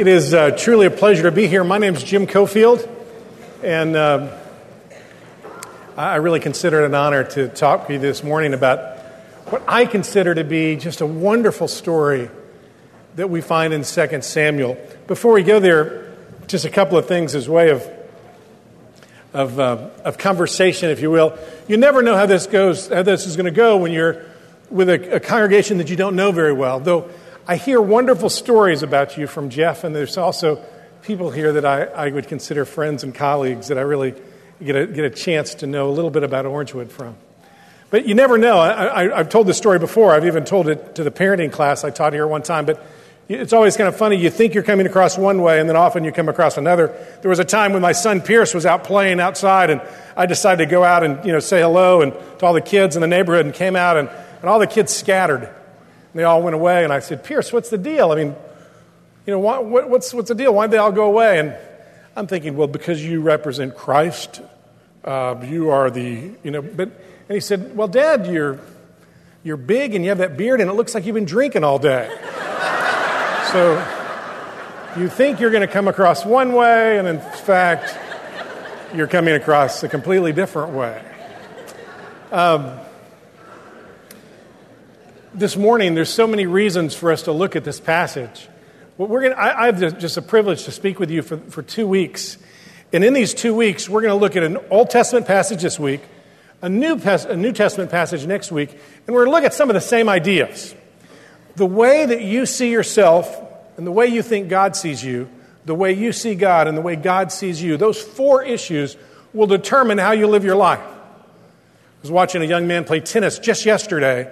It is uh, truly a pleasure to be here. My name is Jim Cofield, and uh, I really consider it an honor to talk to you this morning about what I consider to be just a wonderful story that we find in 2 Samuel. Before we go there, just a couple of things as way of, of, uh, of conversation, if you will. You never know how this goes, how this is going to go when you're with a, a congregation that you don't know very well, though I hear wonderful stories about you from Jeff, and there's also people here that I, I would consider friends and colleagues that I really get a, get a chance to know a little bit about Orangewood from. But you never know. I, have told this story before. I've even told it to the parenting class I taught here one time. But it's always kind of funny. You think you're coming across one way, and then often you come across another. There was a time when my son Pierce was out playing outside, and I decided to go out and you know say hello and to all the kids in the neighborhood, and came out, and, and all the kids scattered. They all went away, and I said, Pierce, what's the deal? I mean, you know, what, what's, what's the deal? Why'd they all go away? And I'm thinking, well, because you represent Christ, uh, you are the, you know, but, and he said, well, Dad, you're, you're big and you have that beard, and it looks like you've been drinking all day. so you think you're going to come across one way, and in fact, you're coming across a completely different way. Um, this morning, there's so many reasons for us to look at this passage. We're gonna, I, I have just a privilege to speak with you for, for two weeks. And in these two weeks, we're going to look at an Old Testament passage this week, a New, a New Testament passage next week, and we're going to look at some of the same ideas. The way that you see yourself and the way you think God sees you, the way you see God and the way God sees you, those four issues will determine how you live your life. I was watching a young man play tennis just yesterday,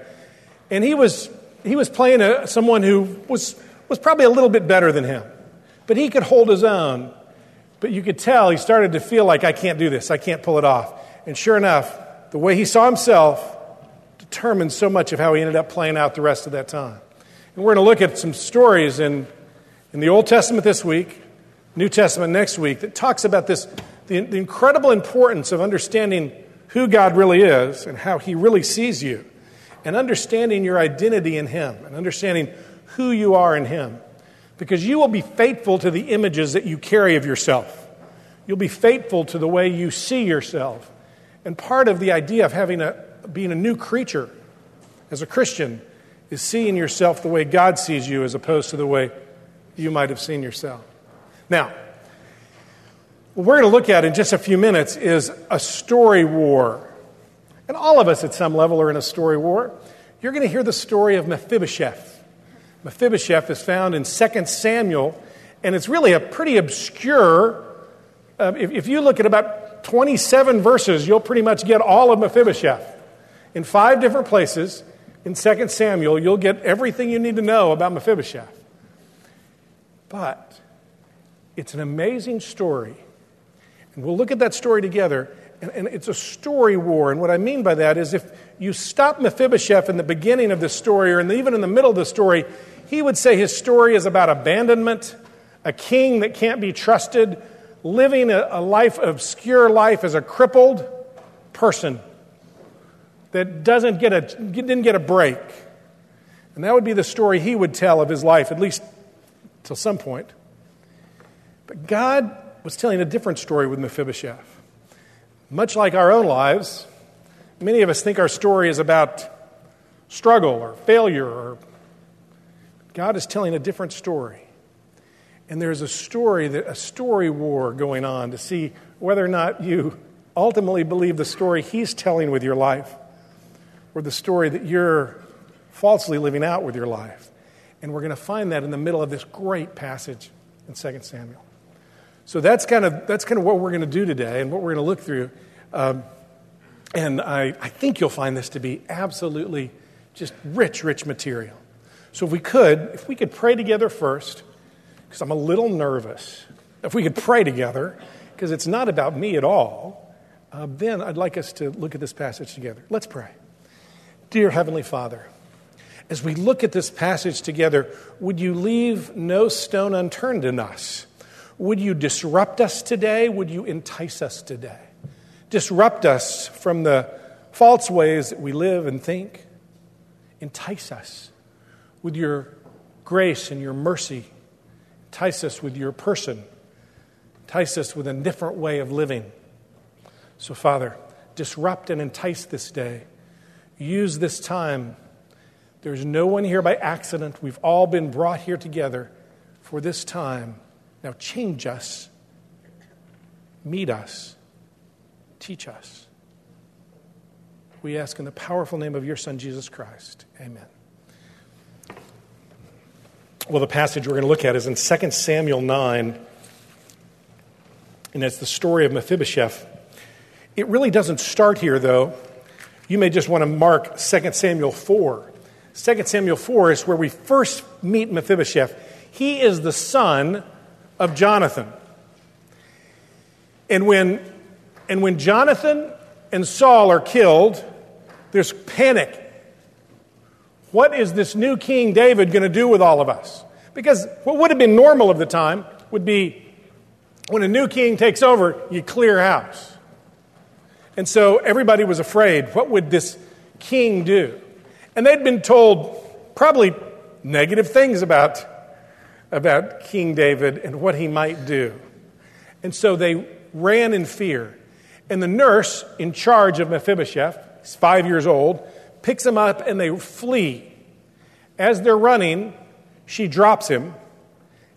and he was, he was playing a, someone who was, was probably a little bit better than him. But he could hold his own. But you could tell he started to feel like, I can't do this, I can't pull it off. And sure enough, the way he saw himself determined so much of how he ended up playing out the rest of that time. And we're going to look at some stories in, in the Old Testament this week, New Testament next week, that talks about this the, the incredible importance of understanding who God really is and how he really sees you and understanding your identity in Him and understanding who you are in Him. Because you will be faithful to the images that you carry of yourself. You'll be faithful to the way you see yourself. And part of the idea of having a, being a new creature as a Christian is seeing yourself the way God sees you as opposed to the way you might have seen yourself. Now, what we're going to look at in just a few minutes is a story war and all of us at some level are in a story war. You're going to hear the story of Mephibosheth. Mephibosheth is found in 2 Samuel, and it's really a pretty obscure. Uh, if, if you look at about 27 verses, you'll pretty much get all of Mephibosheth. In five different places in 2 Samuel, you'll get everything you need to know about Mephibosheth. But it's an amazing story. And we'll look at that story together and, it's a story war. And what I mean by that is if you stop Mephibosheth in the beginning of the story or in the, even in the middle of the story, he would say his story is about abandonment, a king that can't be trusted, living a, a life, obscure life as a crippled person that doesn't get a, didn't get a break. And that would be the story he would tell of his life, at least till some point. But God was telling a different story with Mephibosheth. Much like our own lives, many of us think our story is about struggle or failure or God is telling a different story. And there's a story that a story war going on to see whether or not you ultimately believe the story he's telling with your life or the story that you're falsely living out with your life. And we're going to find that in the middle of this great passage in 2 Samuel. So that's kind of, that's kind of what we're going to do today and what we're going to look through. Um, and I, I think you'll find this to be absolutely just rich, rich material. So if we could, if we could pray together first, because I'm a little nervous. If we could pray together, because it's not about me at all, uh, then I'd like us to look at this passage together. Let's pray. Dear Heavenly Father, as we look at this passage together, would you leave no stone unturned in us? Would you disrupt us today? Would you entice us today? Disrupt us from the false ways that we live and think. Entice us with your grace and your mercy. Entice us with your person. Entice us with a different way of living. So, Father, disrupt and entice this day. Use this time. There's no one here by accident. We've all been brought here together for this time. Now, change us, meet us, teach us. We ask in the powerful name of your Son, Jesus Christ. Amen. Well, the passage we're going to look at is in 2 Samuel 9, and it's the story of Mephibosheth. It really doesn't start here, though. You may just want to mark 2 Samuel 4. 2 Samuel 4 is where we first meet Mephibosheth. He is the son of Jonathan. And when, and when Jonathan and Saul are killed, there's panic. What is this new King David going to do with all of us? Because what would have been normal of the time would be when a new king takes over, you clear house. And so everybody was afraid what would this king do? And they'd been told probably negative things about, about King David and what he might do. And so they ran in fear. And the nurse in charge of Mephibosheth, he's five years old, picks him up and they flee. As they're running, she drops him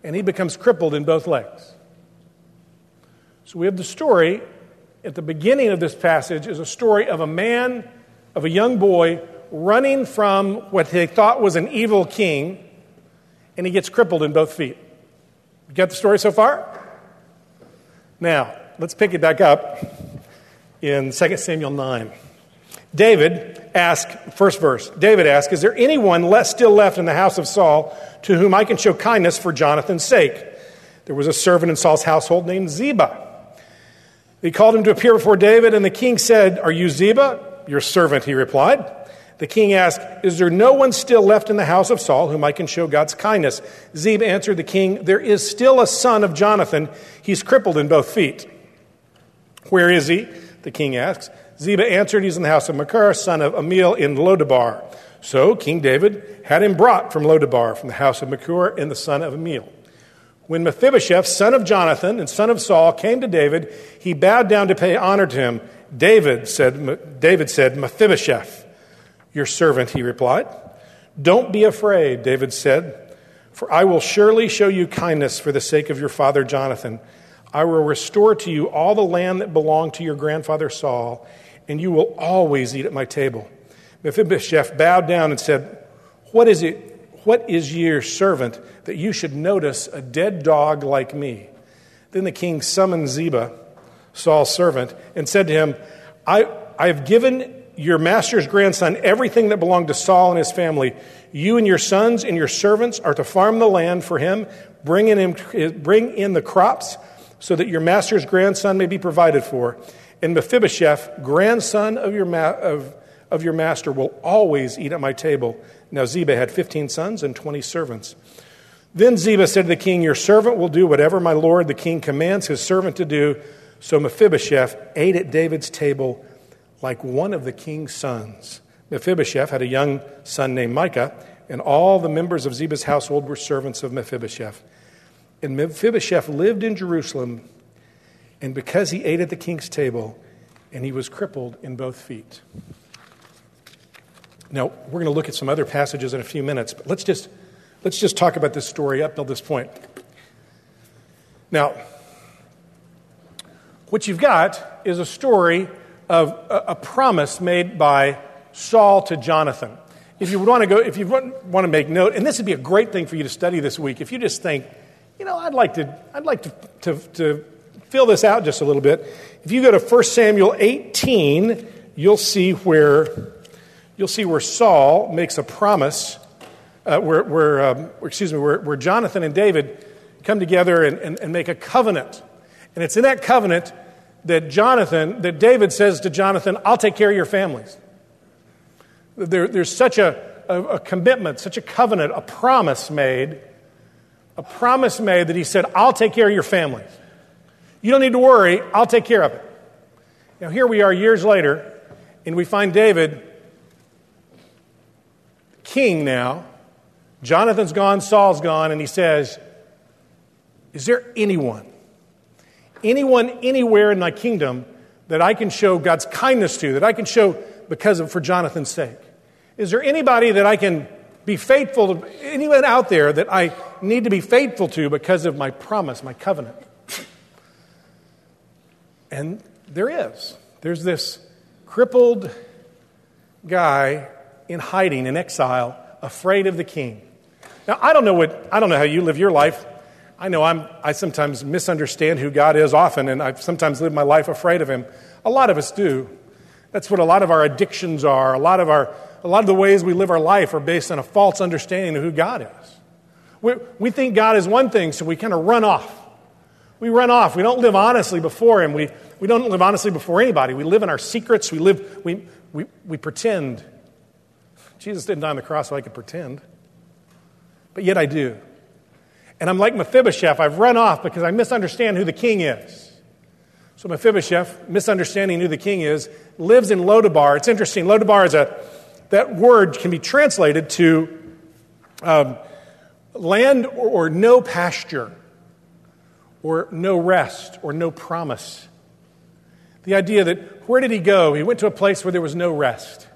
and he becomes crippled in both legs. So we have the story at the beginning of this passage is a story of a man, of a young boy running from what they thought was an evil king, and he gets crippled in both feet. You got the story so far? Now, let's pick it back up in 2 Samuel 9. David asked, first verse, David asked, Is there anyone less still left in the house of Saul to whom I can show kindness for Jonathan's sake? There was a servant in Saul's household named Ziba. He called him to appear before David, and the king said, Are you Ziba? Your servant, he replied. The king asked, Is there no one still left in the house of Saul whom I can show God's kindness? Ziba answered the king, There is still a son of Jonathan. He's crippled in both feet. Where is he? The king asks. Ziba answered, He's in the house of Machir, son of Ammiel in Lodabar. So King David had him brought from Lodabar, from the house of Machir and the son of Ammiel. When Mephibosheth, son of Jonathan and son of Saul, came to David, he bowed down to pay honor to him. David said, David said, Mephibosheth, your servant, he replied. Don't be afraid, David said, for I will surely show you kindness for the sake of your father Jonathan. I will restore to you all the land that belonged to your grandfather Saul, and you will always eat at my table. Mephibosheth bowed down and said, What is it? What is your servant that you should notice a dead dog like me? Then the king summoned Ziba, Saul's servant, and said to him, I, I have given your master's grandson everything that belonged to Saul and his family. You and your sons and your servants are to farm the land for him, bring in, bring in the crops, so that your master's grandson may be provided for. And Mephibosheth, grandson of your, ma- of, of your master, will always eat at my table. Now Ziba had 15 sons and 20 servants. Then Ziba said to the king, Your servant will do whatever my lord the king commands his servant to do. So Mephibosheth ate at David's table like one of the king's sons. Mephibosheth had a young son named Micah, and all the members of Ziba's household were servants of Mephibosheth. And Mephibosheth lived in Jerusalem, and because he ate at the king's table, and he was crippled in both feet. Now, we're going to look at some other passages in a few minutes, but let's just, let's just talk about this story up till this point. Now, what you've got is a story of a, promise made by Saul to Jonathan. If you want to go, if you want to make note, and this would be a great thing for you to study this week, if you just think, you know, I'd like to, I'd like to, to, to fill this out just a little bit. If you go to 1 Samuel 18, you'll see where you'll see where Saul makes a promise, uh, where, where um, excuse me, where, where, Jonathan and David come together and, and, and make a covenant. And it's in that covenant that Jonathan, that David says to Jonathan, I'll take care of your families. There, there's such a, a, a, commitment, such a covenant, a promise made, a promise made that he said, I'll take care of your families. You don't need to worry, I'll take care of it. Now, here we are years later, and we find David king now. Jonathan's gone, Saul's gone, and he says, Is there anyone, anyone anywhere in my kingdom that I can show God's kindness to, that I can show because of for Jonathan's sake? Is there anybody that I can be faithful to, anyone out there that I need to be faithful to because of my promise, my covenant? And there is. There's this crippled guy in hiding, in exile, afraid of the king. Now, I don't know what, I don't know how you live your life. I know I'm, I sometimes misunderstand who God is often, and I sometimes live my life afraid of Him. A lot of us do. That's what a lot of our addictions are. A lot of, our, a lot of the ways we live our life are based on a false understanding of who God is. We, we think God is one thing, so we kind of run off. We run off. We don't live honestly before Him. We, we don't live honestly before anybody. We live in our secrets. We, live, we, we, we pretend. Jesus didn't die on the cross so I could pretend but yet I do. And I'm like Mephibosheth. I've run off because I misunderstand who the king is. So Mephibosheth, misunderstanding who the king is, lives in Lodabar. It's interesting. Lodabar is a, that word can be translated to um, land or, or no pasture, or no rest, or no promise. The idea that where did he go? He went to a place where there was no rest.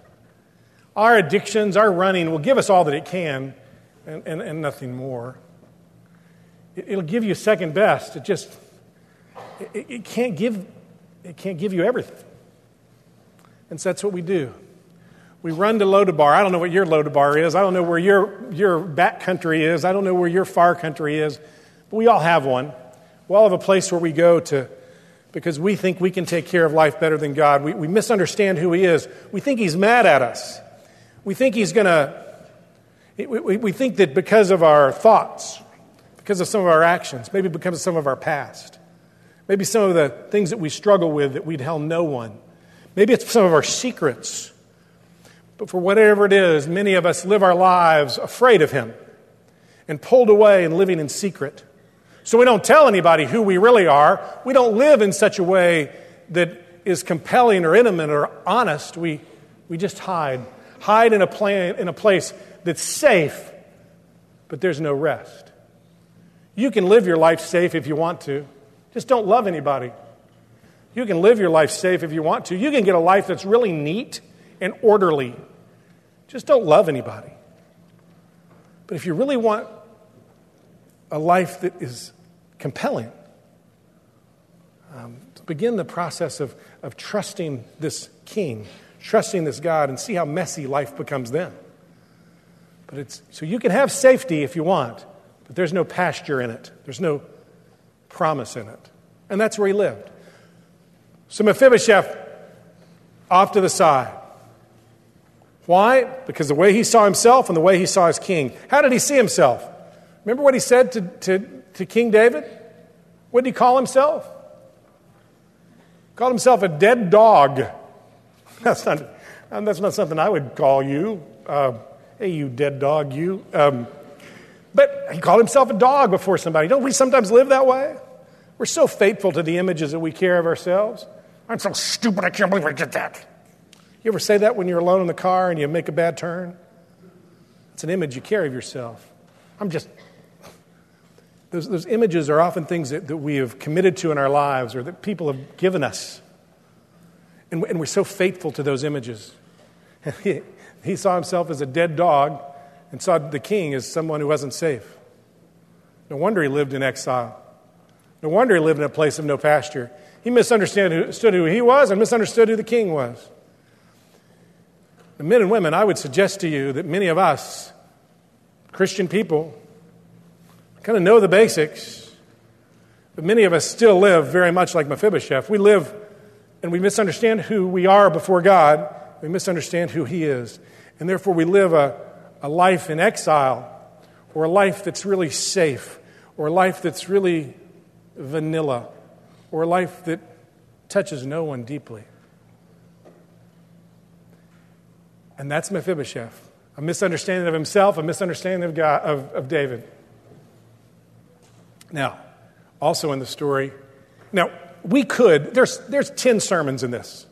Our addictions, our running will give us all that it can, and, and, and nothing more. It, will give you second best. It just, it, it, can't give, it can't give you everything. And so that's what we do. We run to Lodabar. I don't know what your Lodabar is. I don't know where your, your back country is. I don't know where your far country is. But we all have one. We all have a place where we go to because we think we can take care of life better than God. We, we misunderstand who He is. We think He's mad at us. We think He's going to we, we think that because of our thoughts, because of some of our actions, maybe because of some of our past, maybe some of the things that we struggle with that we'd tell no one, maybe it's some of our secrets. But for whatever it is, many of us live our lives afraid of Him and pulled away and living in secret. So we don't tell anybody who we really are. We don't live in such a way that is compelling or intimate or honest. We, we just hide. Hide in a, plan, in a place that's safe, but there's no rest. You can live your life safe if you want to, just don't love anybody. You can live your life safe if you want to. You can get a life that's really neat and orderly. Just don't love anybody. But if you really want a life that is compelling, um, begin the process of, of trusting this king, trusting this God, and see how messy life becomes then. But it's, so you can have safety if you want, but there's no pasture in it. There's no promise in it. And that's where he lived. So Mephibosheth off to the side. Why? Because the way he saw himself and the way he saw his king. How did he see himself? Remember what he said to, to, to King David? What did he call himself? He called himself a dead dog. That's not, that's not something I would call you. Uh, Hey, you dead dog, you. Um, but he called himself a dog before somebody. Don't we sometimes live that way? We're so faithful to the images that we carry of ourselves. I'm so stupid, I can't believe I did that. You ever say that when you're alone in the car and you make a bad turn? It's an image you carry of yourself. I'm just. Those, those images are often things that, that we have committed to in our lives or that people have given us. And, and we're so faithful to those images. He saw himself as a dead dog and saw the king as someone who wasn't safe. No wonder he lived in exile. No wonder he lived in a place of no pasture. He misunderstood who he was and misunderstood who the king was. The men and women, I would suggest to you that many of us, Christian people, kind of know the basics, but many of us still live very much like Mephibosheth. We live and we misunderstand who we are before God, we misunderstand who He is. And therefore, we live a, a life in exile, or a life that's really safe, or a life that's really vanilla, or a life that touches no one deeply. And that's Mephibosheth a misunderstanding of himself, a misunderstanding of, God, of, of David. Now, also in the story, now we could, there's, there's 10 sermons in this.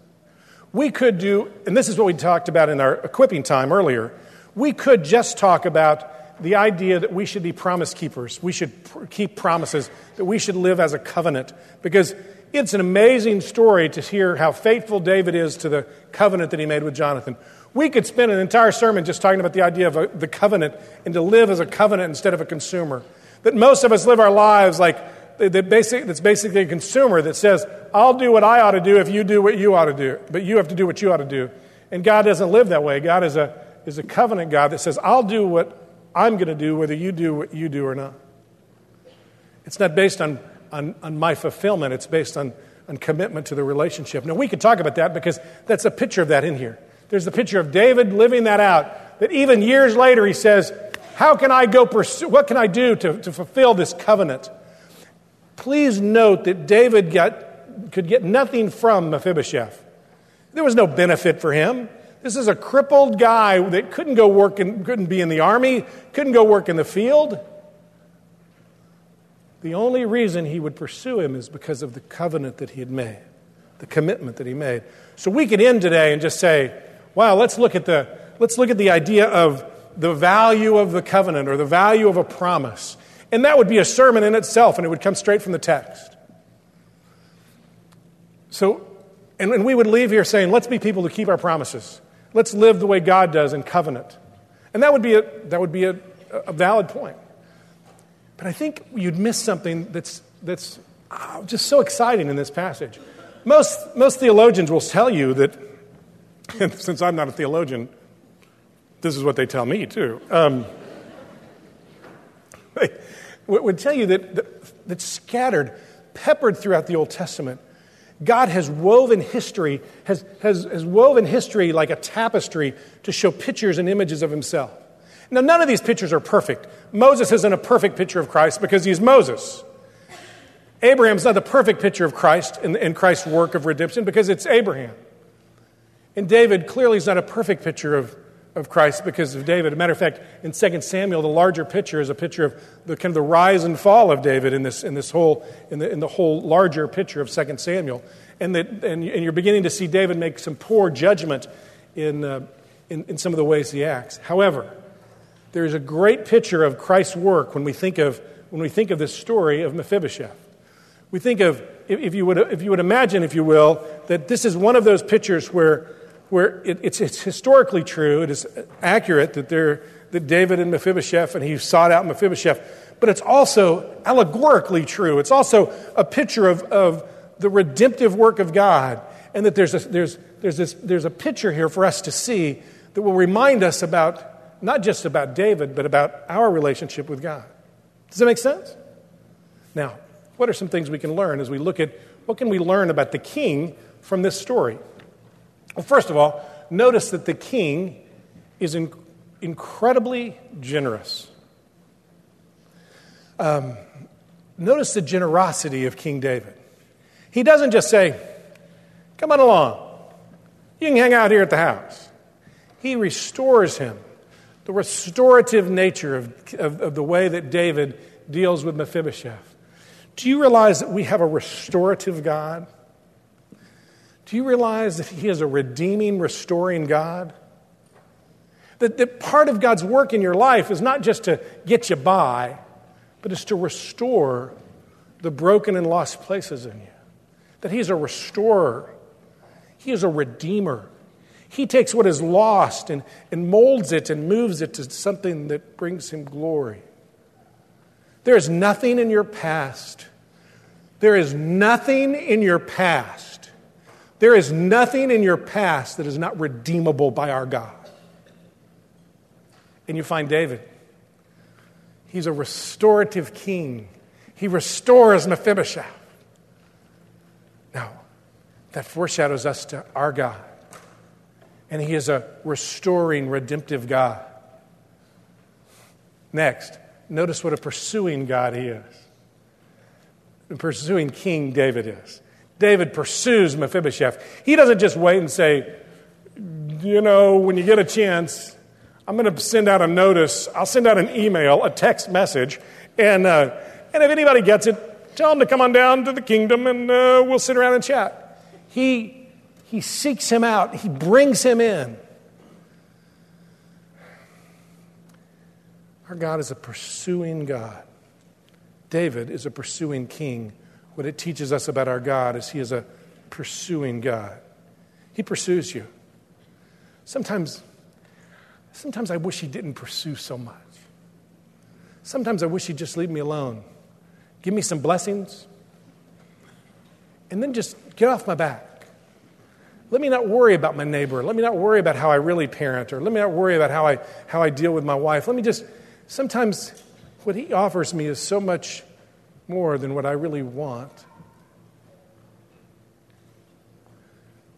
We could do, and this is what we talked about in our equipping time earlier, we could just talk about the idea that we should be promise keepers. We should pr- keep promises, that we should live as a covenant. Because it's an amazing story to hear how faithful David is to the covenant that he made with Jonathan. We could spend an entire sermon just talking about the idea of a, the covenant and to live as a covenant instead of a consumer. That most of us live our lives like that basic, that's basically a consumer that says, I'll do what I ought to do if you do what you ought to do, but you have to do what you ought to do. And God doesn't live that way. God is a, is a covenant God that says, I'll do what I'm going to do, whether you do what you do or not. It's not based on, on, on my fulfillment, it's based on, on commitment to the relationship. Now, we could talk about that because that's a picture of that in here. There's the picture of David living that out, that even years later he says, How can I go pursue, what can I do to, to fulfill this covenant? Please note that David got, could get nothing from Mephibosheth. There was no benefit for him. This is a crippled guy that couldn't go work and couldn't be in the army, couldn't go work in the field. The only reason he would pursue him is because of the covenant that he had made, the commitment that he made. So we could end today and just say, wow, let's look at the, let's look at the idea of the value of the covenant or the value of a promise. And that would be a sermon in itself, and it would come straight from the text. So, and, and we would leave here saying, let's be people who keep our promises. Let's live the way God does in covenant. And that would be a, that would be a, a valid point. But I think you'd miss something that's, that's oh, just so exciting in this passage. Most, most theologians will tell you that, since I'm not a theologian, this is what they tell me too. Um, would tell you that, that, that scattered, peppered throughout the Old Testament, God has woven history, has, has, has woven history like a tapestry to show pictures and images of himself. Now, none of these pictures are perfect. Moses isn't a perfect picture of Christ because he's Moses. Abraham's not the perfect picture of Christ and Christ's work of redemption because it's Abraham. And David clearly is not a perfect picture of, of Christ because of David. As a matter of fact, in 2 Samuel, the larger picture is a picture of the kind of the rise and fall of David in this, in this whole, in the, in the whole larger picture of 2 Samuel. And, that, and, and you're beginning to see David make some poor judgment in, uh, in, in some of the ways he acts. However, there's a great picture of Christ's work when we think of, when we think of this story of Mephibosheth. We think of, if you would, if you would imagine, if you will, that this is one of those pictures where where it, it's, it's historically true, it is accurate that, there, that David and Mephibosheth, and he sought out Mephibosheth, but it's also allegorically true. It's also a picture of, of the redemptive work of God, and that there's a, there's, there's, this, there's a picture here for us to see that will remind us about, not just about David, but about our relationship with God. Does that make sense? Now, what are some things we can learn as we look at what can we learn about the king from this story? Well, first of all, notice that the king is in, incredibly generous. Um, notice the generosity of King David. He doesn't just say, Come on along, you can hang out here at the house. He restores him. The restorative nature of, of, of the way that David deals with Mephibosheth. Do you realize that we have a restorative God? Do you realize that He is a redeeming, restoring God? That, that part of God's work in your life is not just to get you by, but is to restore the broken and lost places in you. That He's a restorer, He is a redeemer. He takes what is lost and, and molds it and moves it to something that brings Him glory. There is nothing in your past. There is nothing in your past there is nothing in your past that is not redeemable by our God. And you find David. He's a restorative king. He restores Mephibosheth. Now, that foreshadows us to our God. And he is a restoring, redemptive God. Next, notice what a pursuing God he is. A pursuing King David is. David pursues Mephibosheth. He doesn't just wait and say, you know, when you get a chance, I'm going to send out a notice. I'll send out an email, a text message, and, uh, and if anybody gets it, tell them to come on down to the kingdom and uh, we'll sit around and chat. He, he seeks him out, he brings him in. Our God is a pursuing God. David is a pursuing king. What it teaches us about our God is he is a pursuing God. He pursues you. Sometimes, sometimes I wish he didn't pursue so much. Sometimes I wish he'd just leave me alone. Give me some blessings, and then just get off my back. Let me not worry about my neighbor. Let me not worry about how I really parent, or let me not worry about how I, how I deal with my wife. Let me just, sometimes what he offers me is so much more than what I really want.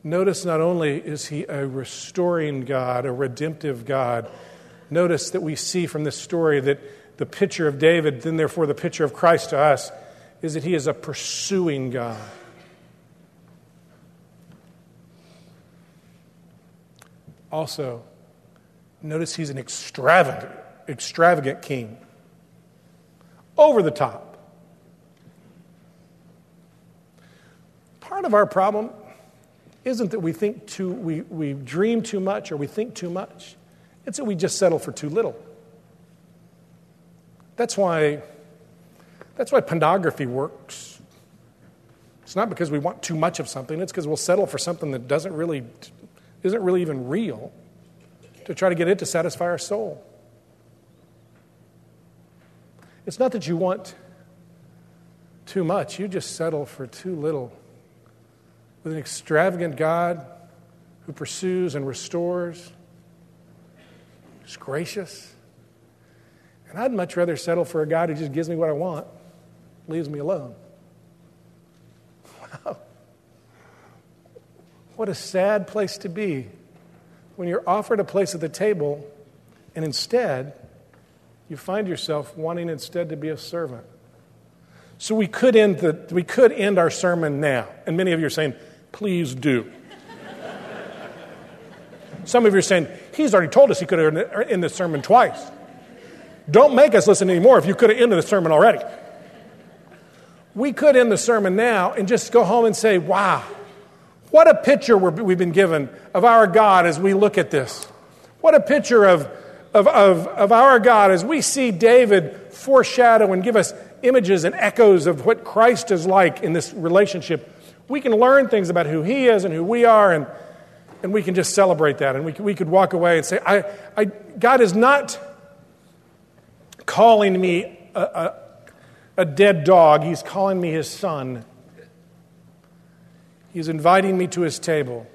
Notice not only is he a restoring God, a redemptive God, notice that we see from this story that the picture of David, then therefore the picture of Christ to us, is that he is a pursuing God. Also, notice he's an extravagant, extravagant king. Over the top. Part of our problem isn't that we think too, we, we dream too much or we think too much. It's that we just settle for too little. That's why, that's why pornography works. It's not because we want too much of something, it's because we'll settle for something that doesn't really isn't really even real to try to get it to satisfy our soul. It's not that you want too much, you just settle for too little. With an extravagant God who pursues and restores, is gracious. And I'd much rather settle for a God who just gives me what I want, leaves me alone. Wow. What a sad place to be when you're offered a place at the table and instead you find yourself wanting instead to be a servant. So we could end, the, we could end our sermon now. And many of you are saying, please do. Some of you are saying, he's already told us he could have er, ended the sermon twice. Don't make us listen anymore if you could have ended the sermon already. We could end the sermon now and just go home and say, wow, what a picture we've been given of our God as we look at this. What a picture of, of, of, of our God as we see David foreshadow and give us images and echoes of what Christ is like in this relationship. We can learn things about who he is and who we are, and, and we can just celebrate that. And we, we could walk away and say, I, I, God is not calling me a, a, a dead dog, He's calling me His son. He's inviting me to his table.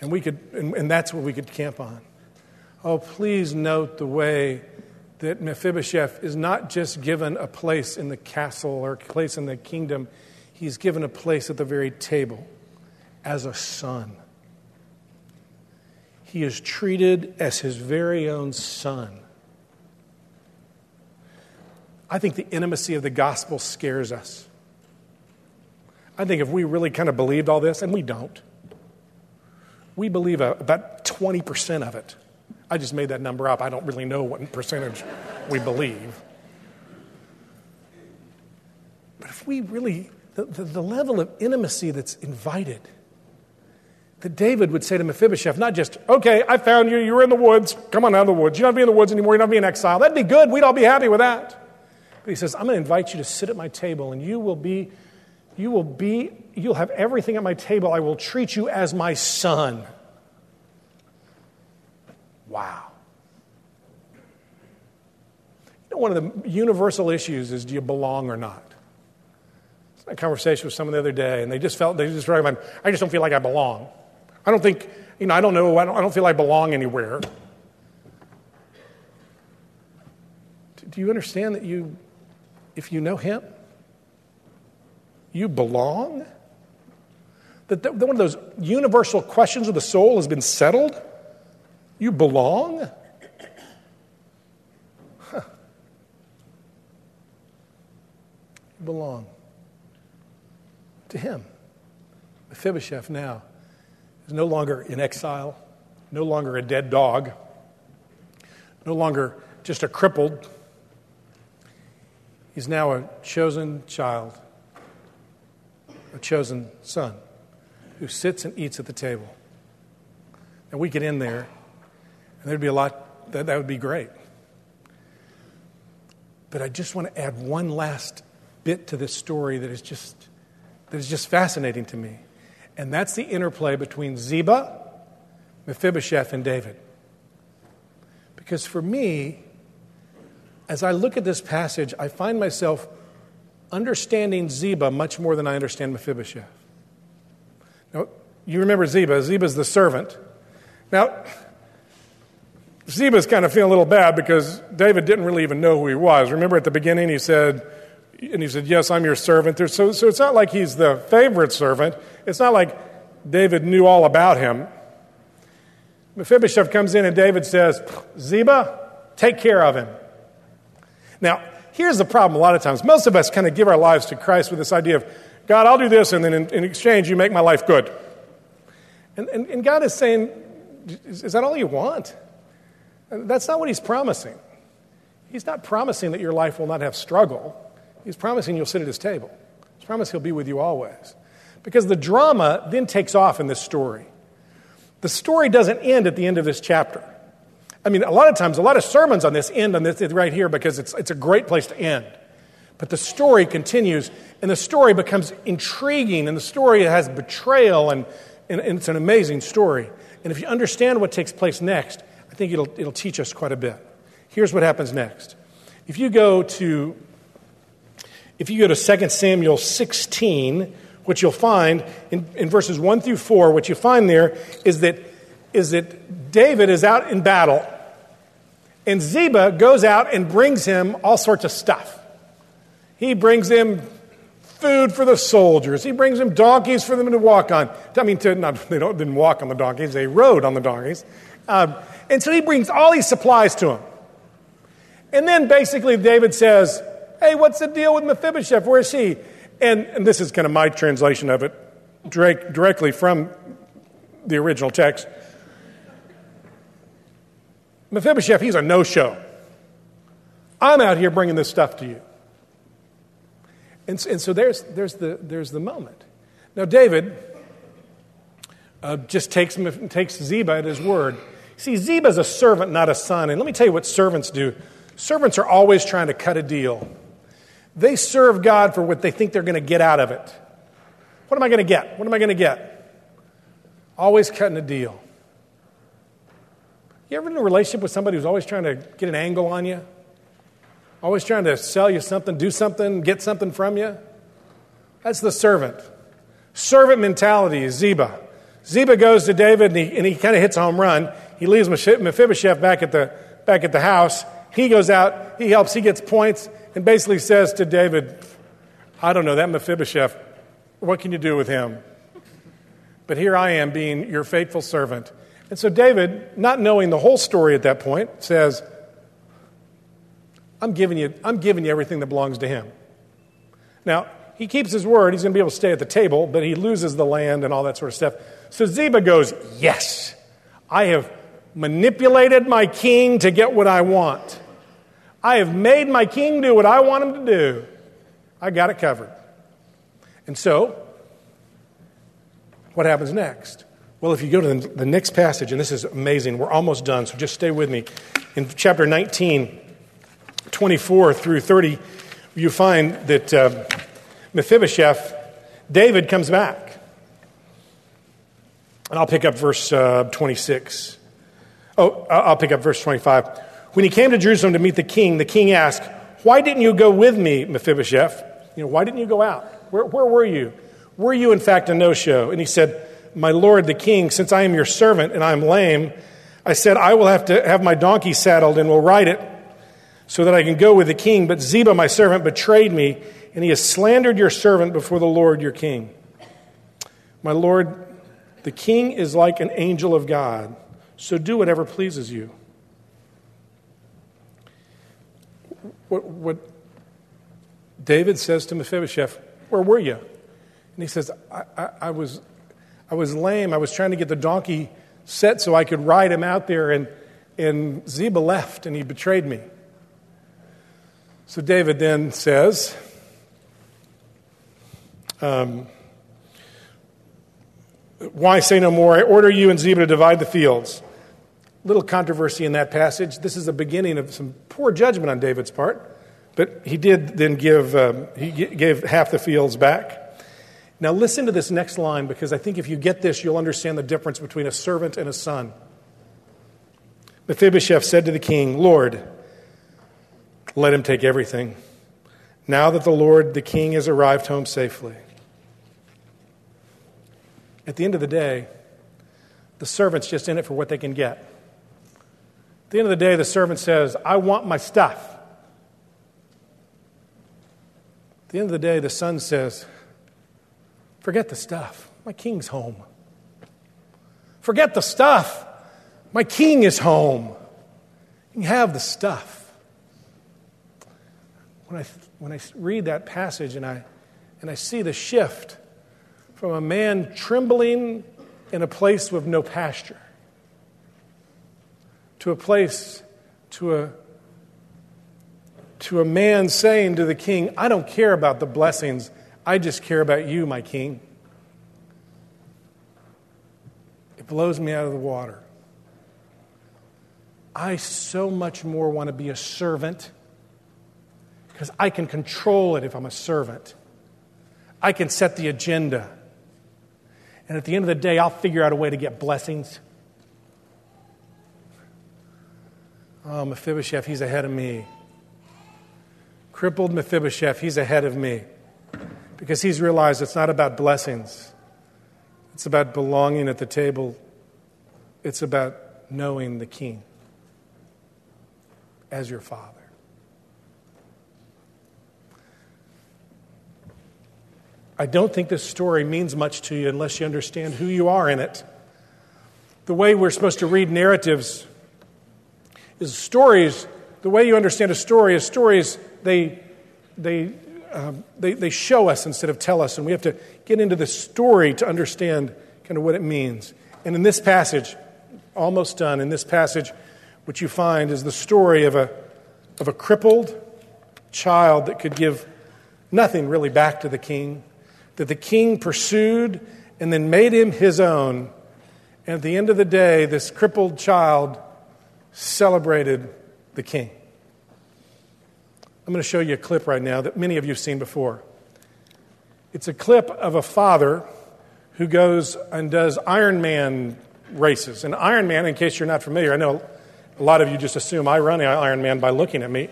And, we could, and, and that's what we could camp on. Oh, please note the way that Mephibosheth is not just given a place in the castle or a place in the kingdom, he's given a place at the very table as a son. He is treated as his very own son. I think the intimacy of the gospel scares us. I think if we really kind of believed all this, and we don't, we believe about 20% of it. I just made that number up. I don't really know what percentage we believe. But if we really, the, the, the, level of intimacy that's invited, that David would say to Mephibosheth, not just, okay, I found you, you're in the woods, come on out of the woods. You're not be in the woods anymore, you're not be in exile. That'd be good, we'd all be happy with that. But he says, I'm going to invite you to sit at my table, and you will be you will be, you'll have everything at my table. I will treat you as my son. Wow. You know, one of the universal issues is do you belong or not? A conversation with someone the other day, and they just felt, they just recommend, I just don't feel like I belong. I don't think, you know, I don't know, I don't, I don't feel I belong anywhere. Do you understand that you, if you know Him, you belong? That, that one of those universal questions of the soul has been settled? You belong? Huh. You belong to Him. Mephibosheth now is no longer in exile, no longer a dead dog, no longer just a crippled. He's now a chosen child a chosen son who sits and eats at the table. And we get in there, and there'd be a lot, that, that would be great. But I just want to add one last bit to this story that is just, that is just fascinating to me. And that's the interplay between Ziba, Mephibosheth, and David. Because for me, as I look at this passage, I find myself understanding Ziba much more than I understand Mephibosheth. Now, you remember Ziba. Ziba's the servant. Now, Ziba's kind of feeling a little bad because David didn't really even know who he was. Remember at the beginning, he said, and he said, Yes, I'm your servant. So, so it's not like he's the favorite servant. It's not like David knew all about him. Mephibosheth comes in and David says, Ziba, take care of him. Now, here's the problem a lot of times. Most of us kind of give our lives to Christ with this idea of, God, I'll do this, and then in, in exchange, you make my life good. And, and, and God is saying, is, is that all you want? That's not what He's promising. He's not promising that your life will not have struggle. He's promising you'll sit at His table. He's promising He'll be with you always. Because the drama then takes off in this story. The story doesn't end at the end of this chapter. I mean, a lot of times, a lot of sermons on this end on this right here because it's, it's a great place to end. But the story continues, and the story becomes intriguing, and the story has betrayal, and, and, and it's an amazing story. And if you understand what takes place next, I think it'll, it'll teach us quite a bit. Here's what happens next. If you go to if you go to 2 Samuel 16, what you'll find in, in verses 1 through 4, what you find there is that, is that David is out in battle, and Ziba goes out and brings him all sorts of stuff. He brings him food for the soldiers. He brings them donkeys for them to walk on. I mean, to, not, they don't, didn't walk on the donkeys, they rode on the donkeys. Um, and so he brings all these supplies to him. And then basically David says, Hey, what's the deal with Mephibosheth? Where is he? And, and this is kind of my translation of it direct, directly from the original text. Mephibosheth, he's a no show. I'm out here bringing this stuff to you. And, and so there's, there's, the, there's the moment. Now, David uh, just takes, takes Ziba at his word. See, Ziba's a servant, not a son. And let me tell you what servants do servants are always trying to cut a deal, they serve God for what they think they're going to get out of it. What am I going to get? What am I going to get? Always cutting a deal. You ever in a relationship with somebody who's always trying to get an angle on you? Always trying to sell you something, do something, get something from you. That's the servant. Servant mentality is Ziba. Ziba goes to David and he, and he kind of hits a home run. He leaves Mephibosheth back at, the, back at the house. He goes out, he helps, he gets points, and basically says to David, I don't know, that Mephibosheth, what can you do with him? But here I am being your faithful servant. And so David, not knowing the whole story at that point, says, I'm giving you, I'm giving you everything that belongs to him. Now, he keeps his word. He's going to be able to stay at the table, but he loses the land and all that sort of stuff. So Ziba goes, Yes, I have manipulated my king to get what I want. I have made my king do what I want him to do. I got it covered. And so, what happens next? Well, if you go to the, next passage, and this is amazing, we're almost done, so just stay with me. In chapter 19, 24 through 30, you find that uh, Mephibosheth, David comes back. And I'll pick up verse uh, 26. Oh, I'll pick up verse 25. When he came to Jerusalem to meet the king, the king asked, Why didn't you go with me, Mephibosheth? You know, why didn't you go out? Where, where were you? Were you, in fact, a no show? And he said, My lord, the king, since I am your servant and I am lame, I said, I will have to have my donkey saddled and will ride it so that I can go with the king. But Ziba, my servant, betrayed me, and he has slandered your servant before the Lord your king. My lord, the king is like an angel of God, so do whatever pleases you. What, what David says to Mephibosheth, Where were you? And he says, I, I, I, was, I was lame. I was trying to get the donkey set so I could ride him out there, and, and Ziba left, and he betrayed me. So David then says, um, Why say no more? I order you and Ziba to divide the fields. Little controversy in that passage. This is the beginning of some poor judgment on David's part But he did then give, um, he gave half the fields back. Now, listen to this next line because I think if you get this, you'll understand the difference between a servant and a son. Mephibosheth said to the king, Lord, let him take everything, now that the Lord, the king, has arrived home safely. At the end of the day, the servant's just in it for what they can get. At the end of the day, the servant says, I want my stuff. At the end of the day, the son says, Forget the stuff. My king's home. Forget the stuff. My king is home. You can have the stuff. When I, when I read that passage and I, and I see the shift from a man trembling in a place with no pasture to a place, to a, to a man saying to the king, I don't care about the blessings I just care about you, my king. It blows me out of the water. I so much more want to be a servant because I can control it if I'm a servant. I can set the agenda. And at the end of the day, I'll figure out a way to get blessings. Oh, Mephibosheth, he's ahead of me. Crippled Mephibosheth, he's ahead of me because he's realized it's not about blessings, it's about belonging at the table, it's about knowing the King as your Father. I don't think this story means much to you unless you understand who you are in it. The way we're supposed to read narratives is stories. The way you understand a story is stories, they, they um, they, they show us instead of tell us, and we have to get into the story to understand kind of what it means. And in this passage, almost done, in this passage, what you find is the story of a, of a crippled child that could give nothing really back to the king, that the king pursued and then made him his own. And at the end of the day, this crippled child celebrated the king. I'm going to show you a clip right now that many of you have seen before. It's a clip of a father who goes and does Ironman races. And Ironman, in case you're not familiar, I know a lot of you just assume I run Ironman by looking at me.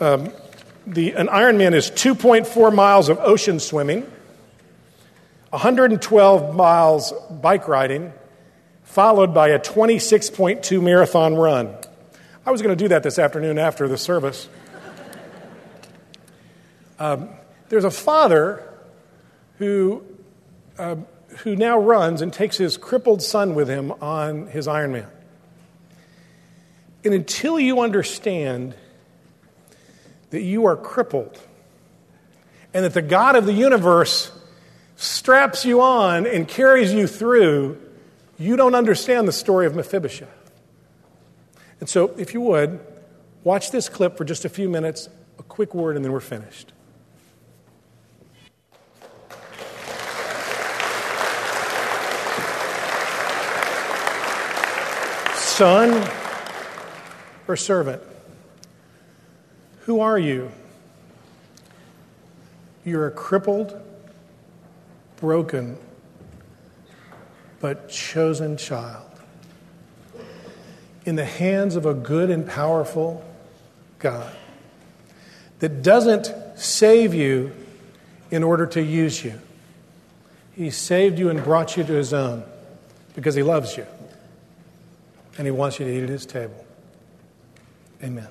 Um, the, an Ironman is 2.4 miles of ocean swimming, 112 miles bike riding, followed by a 26.2 marathon run. I was going to do that this afternoon after the service. Um, there's a father who, uh, who now runs and takes his crippled son with him on his Ironman. And until you understand that you are crippled and that the God of the universe straps you on and carries you through, you don't understand the story of Mephibosheth. And so, if you would, watch this clip for just a few minutes, a quick word, and then we're finished. Son or servant? Who are you? You're a crippled, broken, but chosen child in the hands of a good and powerful God that doesn't save you in order to use you. He saved you and brought you to His own because He loves you and He wants you to eat at His table. Amen.